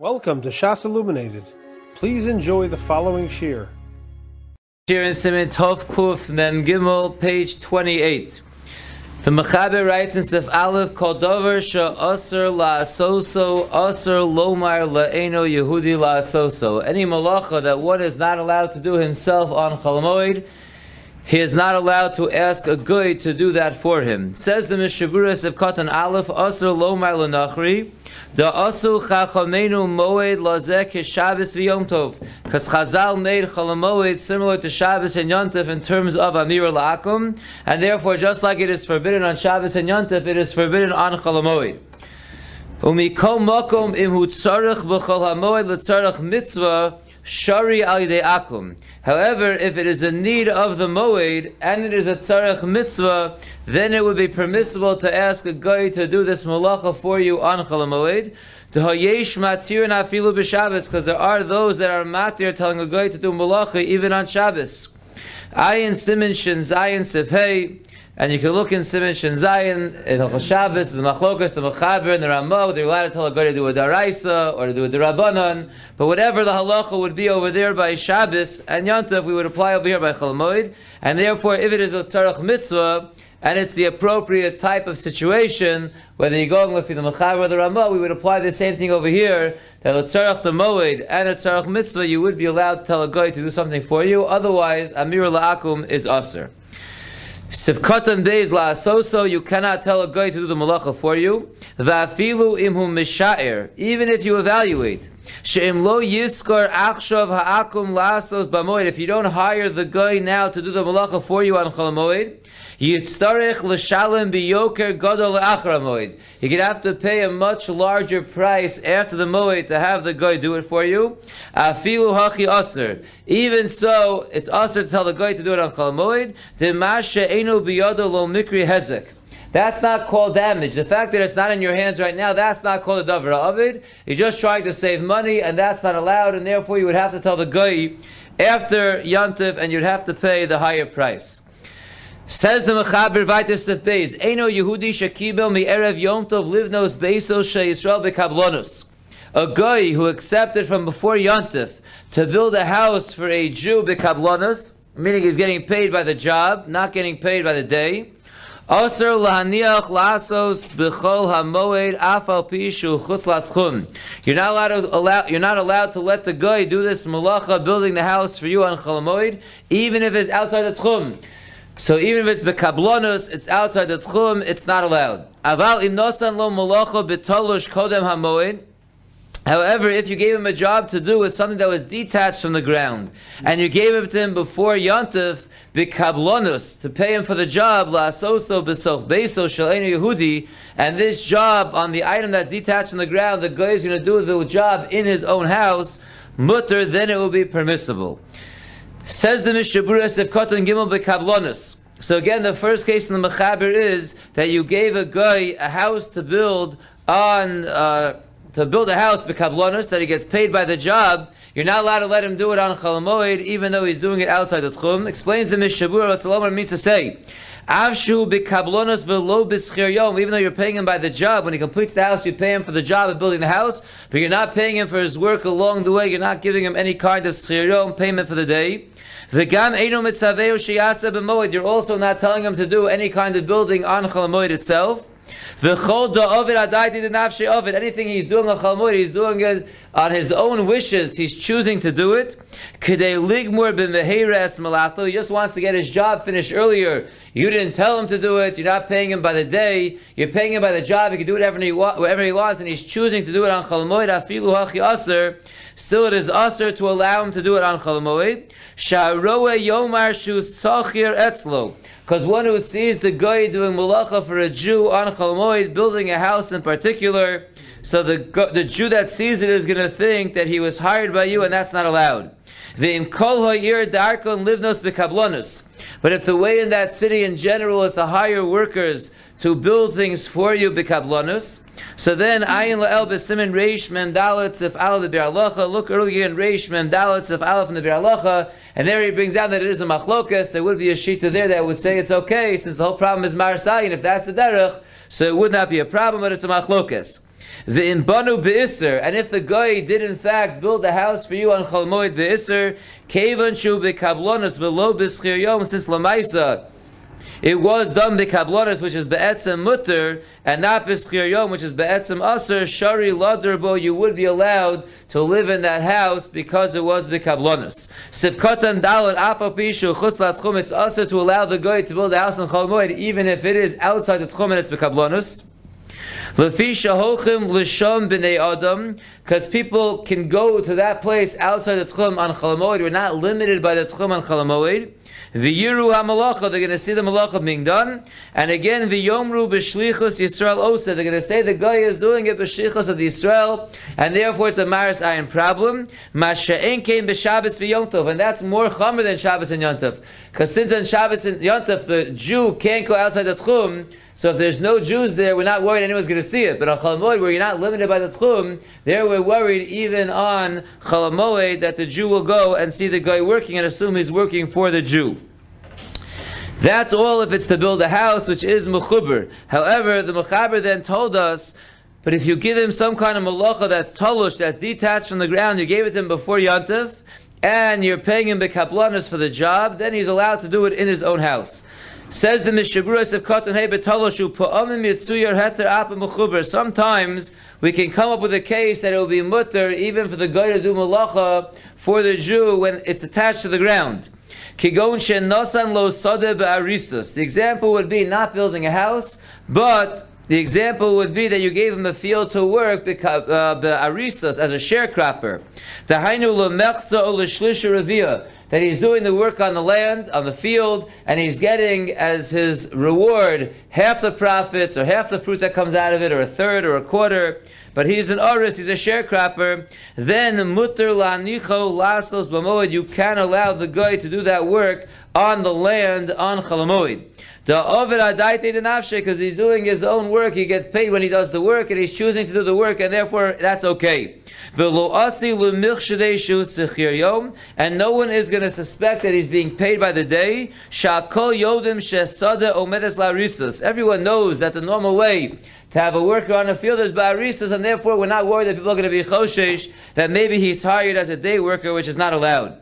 Welcome to Shas Illuminated. Please enjoy the following shir. Shir in Siman Tov Kuf Mem Gimel, page 28. The Mechaber writes in Sif Aleph, Kol Dover Sha Aser La Asoso, Aser Lomar La Eno Yehudi La Asoso. Any malacha that one is not allowed to do himself on Chalamoid, he is not allowed to ask a guy to do that for him. Says the Mishaburas of Katan Aleph, Lomar La Nachri, the asu chachamenu moed lazek Shabbos v'yom tov. Because Chazal made chalamoed similar to Shabbos and Yom Tov in terms of amir la'akum, and therefore just like it is forbidden on Shabbos and Yom Tov, it is forbidden on chalamoed. Umikol makom im hu tzarech b'chol hamoed l'tzarech mitzvah shari al akum. However, if it is a need of the moed and it is a tzarech mitzvah, then it would be permissible to ask a guy to do this malacha for you on chol moed. Because there are those that are matir telling a guy to do malacha even on Shabbos. Ayin Siman Shin Zayin Sefhei. And you can look in Siman Shin Zayin, in Hilchot Shabbos, the Machlokas, the Mechaber, and the Ramah, they're allowed to tell a guy to do a Daraisa, or to do a Darabanan, but whatever the halacha would be over there by Shabbos and Yontav, we would apply over here by Chalamoid, and therefore, if it is a Tzarech Mitzvah, and it's the appropriate type of situation, whether you're going with the Mechaber or the Ramah, we would apply the same thing over here, that a Tzarech the Moed and a Tzarech Mitzvah, you would be allowed to tell a guy to do something for you, otherwise, Amir La'akum is Aser. Sivkatan beis la'asoso, you cannot tell a guy to do the malacha for you. Va'afilu imhu mishair, even if you evaluate. She'im lo yiskar achshav ha'akum la'asos b'moed, if you don't hire the guy now to do the malacha for you on chalamoed, moed. Going to have to pay a much larger price after the moed to have the guy do it for you. Afilu hachi aser. Even so, it's aser to tell the guy to do it on chalamoed. Demashe eno biyado lo mikri hezek. That's not called damage. The fact that it's not in your hands right now, that's not called a davar avid. You're just trying to save money, and that's not allowed, and therefore you would have to tell the guy after yantiv, and you'd have to pay the higher price. Says the Mechaber Vaitis of Beis, Eino Yehudi Shekibel mi Erev Yom Tov Livnos Beisos She Yisrael. A guy who accepted from before Yontif to build a house for a Jew Bekablonos, meaning he's getting paid by the job, not getting paid by the day. Aser lahaniach lasos b'chol hamoed afal pishu chutz latchum. You're not allowed to allow. You're not allowed to let the guy do this malacha, building the house for you on cholamoid, even if it's outside the tchum. So even if it's bekablonos, it's outside the tchum, it's not allowed. Aval im nosan lo b'tolush kodem hamoed. However, if you gave him a job to do with something that was detached from the ground, and you gave it to him before Yontif, bikablonus, to pay him for the job, la'asoso b'soch beso shalenu Yehudi, and this job on the item that's detached from the ground, the guy is going to do the job in his own house, mutter, then it will be permissible. Says the Mishaburas of Kotan Gimel b'kablonus. So again, the first case in the Mechaber is that you gave a guy a house to build on... Uh, to build a house bekablonos that he gets paid by the job, you're not allowed to let him do it on chalamoid, even though he's doing it outside the tchum. Explains the Mishabur Solomon means to say. Avshu bekablonos velo yom. Even though you're paying him by the job, when he completes the house, you pay him for the job of building the house, but you're not paying him for his work along the way. You're not giving him any kind of yom payment for the day. The gam eino mitzaveo sheyasa b'moed. You're also not telling him to do any kind of building on chalamoid itself. The chol ovid adaiti the nafshe ovid. Anything he's doing on chalmud, he's doing it on his own wishes. He's choosing to do it. He just wants to get his job finished earlier. You didn't tell him to do it. You're not paying him by the day. You're paying him by the job. He can do whatever he, wa- whatever he wants, and he's choosing to do it on aser. Still, it is aser to allow him to do it on etzlo. Because one who sees the guy doing malacha for a Jew on Chalmoid, building a house in particular, so the, the Jew that sees it is going to think that he was hired by you, and that's not allowed. But if the way in that city in general is to hire workers to build things for you bekablonos, so then ayin la'el b'simin reish mem dalet if al the bi'alacha. Look earlier in reish mem dalet if aleph in the bi'alacha, and there he brings down that it is a machlokas. There would be a shita there that would say it's okay since the whole problem is marsayin. If that's the derech, so it would not be a problem, but it's a machlokas. The imbanu beisr, and if the guy did in fact build a house for you on Chalmoid beisr, kevan shu bekablonas velo b'schir yom, since lamaisa, it was done bekablonas, which is be'etzem mutter, and not b'schir yom, which is be'etzem aser, shari laderbo, you would be allowed to live in that house because it was bekablonas. Sivkatan dalad afapishu chutz latchum, it's aser to allow the guy to build a house on Chalmoid, even if it is outside the tchum and it's bekablonas. Because people can go to that place outside the tchum on Chalamoid. We're not limited by the tchum on Chalamoid. V'yiru ha-malacha, they're going to see the malacha being done. And again, the v'yomru b'shlichus Yisrael osa, they're going to say the guy is doing it b'shlichus of Yisrael, and therefore it's a maris ayin problem. Masha'en came b'Shabbos v'yomtov, and that's more chamer than Shabbos and Yontov. Because since on Shabbos and Yontov, the Jew can't go outside the tchum, so if there's no Jews there, we're not worried anyone's going to see it. But on Chalamoid, where you're not limited by the tchum, there we're worried even on Chalamoid that the Jew will go and see the guy working and assume he's working for the Jew. That's all if it's to build a house, which is mechuber. However, the mechaber then told us, but if you give him some kind of malacha that's talush, that's detached from the ground, you gave it to him before Yantif, and you're paying him bekaplanas for the job, then he's allowed to do it in his own house. Says the Mishabruas of Katan Hey Betaloshu Pa'amim Yitzuyar Heter Apa Mechuber. Sometimes we can come up with a case that it will be mutter even for the guy to do malacha for the Jew when it's attached to the ground. Kigon Shen Nosan Lo Sode Be'arisus. The example would be not building a house, but the example would be that you gave him a field to work be'arisas uh, as a sharecropper. The hainu lemechza ravia that he's doing the work on the land, on the field, and he's getting as his reward half the profits or half the fruit that comes out of it, or a third or a quarter. But he's an oris, he's a sharecropper. Then mutter lanicho lasos b'moed. You can allow the guy to do that work on the land on chalamoid. The Ovid Adaite Nafshe, because he's doing his own work, he gets paid when he does the work, and he's choosing to do the work, and therefore that's okay. And no one is going to suspect that he's being paid by the day. Everyone knows that the normal way to have a worker on the field is baristas, and therefore we're not worried that people are going to be choshesh, that maybe he's hired as a day worker, which is not allowed.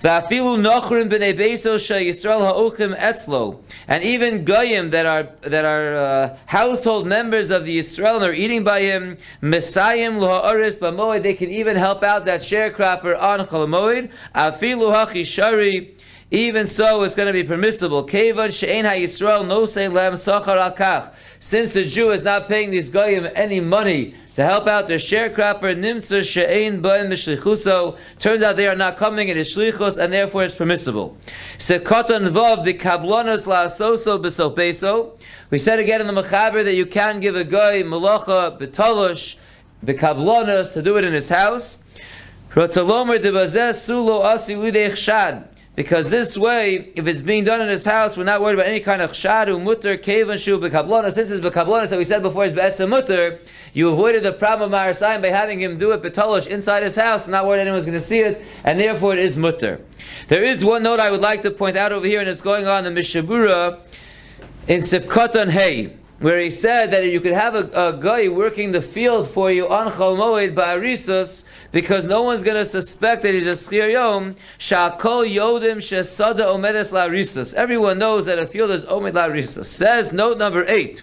And even goyim that are that are uh, household members of the Yisrael and are eating by him, they can even help out that sharecropper on hachishari. Even so, it's going to be permissible. Kevan she'en ha-Yisrael no say lem sachar al Since the Jew is not paying these goyim any money to help out their sharecropper, nimtzer she'ein ba'in b'shlichuso. Turns out they are not coming in his shlichus, and therefore it's permissible. Sekotan vav the kablonos la'asoso b'sopeso. We said again in the Mechaber that you can give a guy malacha b'talosh b'kablonos to do it in his house. Rotzalomer debazeh sulo asi lidei chshad. Because this way, if it's being done in his house, we're not worried about any kind of chshadu, mutter, kevan, shu, bekablona. Since it's bekablona, so we said before, it's be'etzah mutter, you avoided the problem of Marasayim by having him do it betolosh inside his house, not worried anyone's going to see it, and therefore it is mutter. There is one note I would like to point out over here, and it's going on in Mishabura, in Sifkotan Hey where he said that you could have a, a guy working the field for you on Chol Moed Ba'arisus because no one's going to suspect that he's a Schir Yom, Sha'kol Yodim Shesada Omedes La'arisus. Everyone knows that a field is Omed La'arisus. Says note number eight.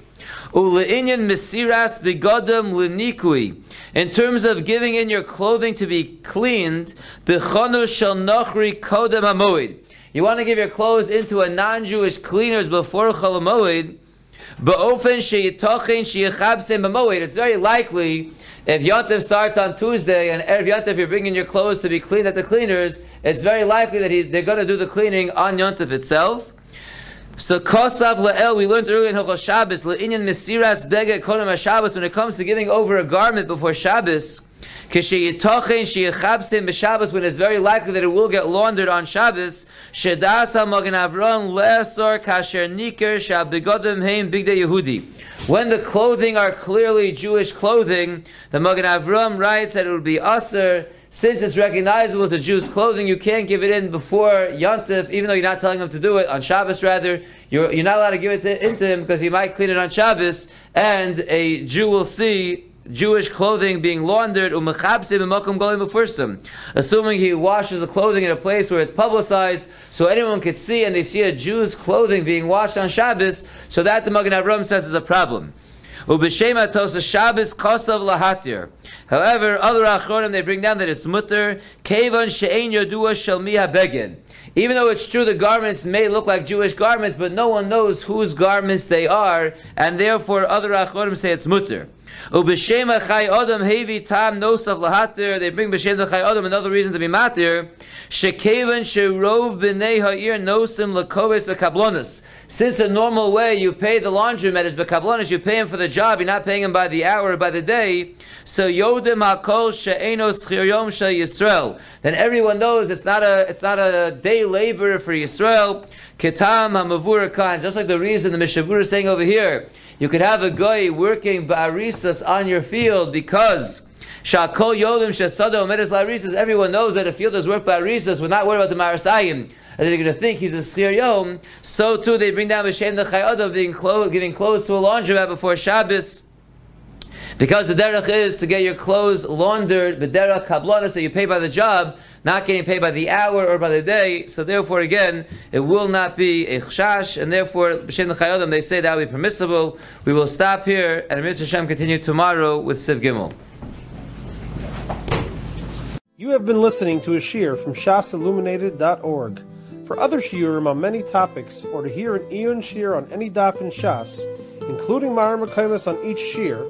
Ule'inyan mesiras begodam lenikui. In terms of giving in your clothing to be cleaned, bechonu shel nochri kodem hamoid. You want to give your clothes into a non-Jewish cleaners before Cholamoid, it's very likely if Yontif starts on Tuesday and Erev Yontif you're bringing your clothes to be cleaned at the cleaners, it's very likely that he's, they're going to do the cleaning on Yontif itself. So kosav le'el, we learned earlier in Hilchos Shabbos, le'inyan mesiras beged kodem Shabbos, when it comes to giving over a garment before Shabbos, when it's very likely that it will get laundered on Shabbos, when the clothing are clearly Jewish clothing, the Magen Avram writes that it will be aser. Since it's recognizable as a Jew's clothing, you can't give it in before Yontif, even though you're not telling him to do it, on Shabbos rather. You're, you're not allowed to give it to, into him because he might clean it on Shabbos, and a Jew will see Jewish clothing being laundered, um, assuming he washes the clothing in a place where it's publicized, so anyone could see and they see a Jew's clothing being washed on Shabbos, so that the Magen Avram says is a problem. However, other achronim they bring down that it's mutter kevan she'ein yodua begin. Even though it's true the garments may look like Jewish garments, but no one knows whose garments they are, and therefore other achronim say it's mutter. Ubeshema chai adam hevi tam nosav lahatir. They bring b'shem chai adam another reason to be matir. Shekevan sherov b'nei ha'ir nosim lakoves bekablonis. Since a normal way you pay the laundromat is bekablonis, you pay him for the job. You're not paying him by the hour or by the day. So yodim hakol she'enos chiryom shel Yisrael. Then everyone knows it's not a it's not a day labor for Yisrael. Ketam hamavur Just like the reason the Mishabur is saying over here. You could have a guy working ba'arisas on your field because Shakol Yodim Shasado Medes Larisas. Everyone knows that a field is work ba'arisas. We're not worried about the Marasayim. And they're going to think he's a Schir Yom. So too, they bring down the Chayadam, being clothes, giving clothes to a laundromat before Shabbos. Because the derech is to get your clothes laundered, the derech kablana, so you pay by the job, not getting paid by the hour or by the day. So therefore, again, it will not be a chshash, and therefore, b'shem the they say that will be permissible. We will stop here, and Amir Hashem continue tomorrow with Siv Gimel. You have been listening to a shiur from shasilluminated.org. For other shiurim on many topics, or to hear an iyun shiur on any daf in Shas, including Mareh Mekomos on each shiur,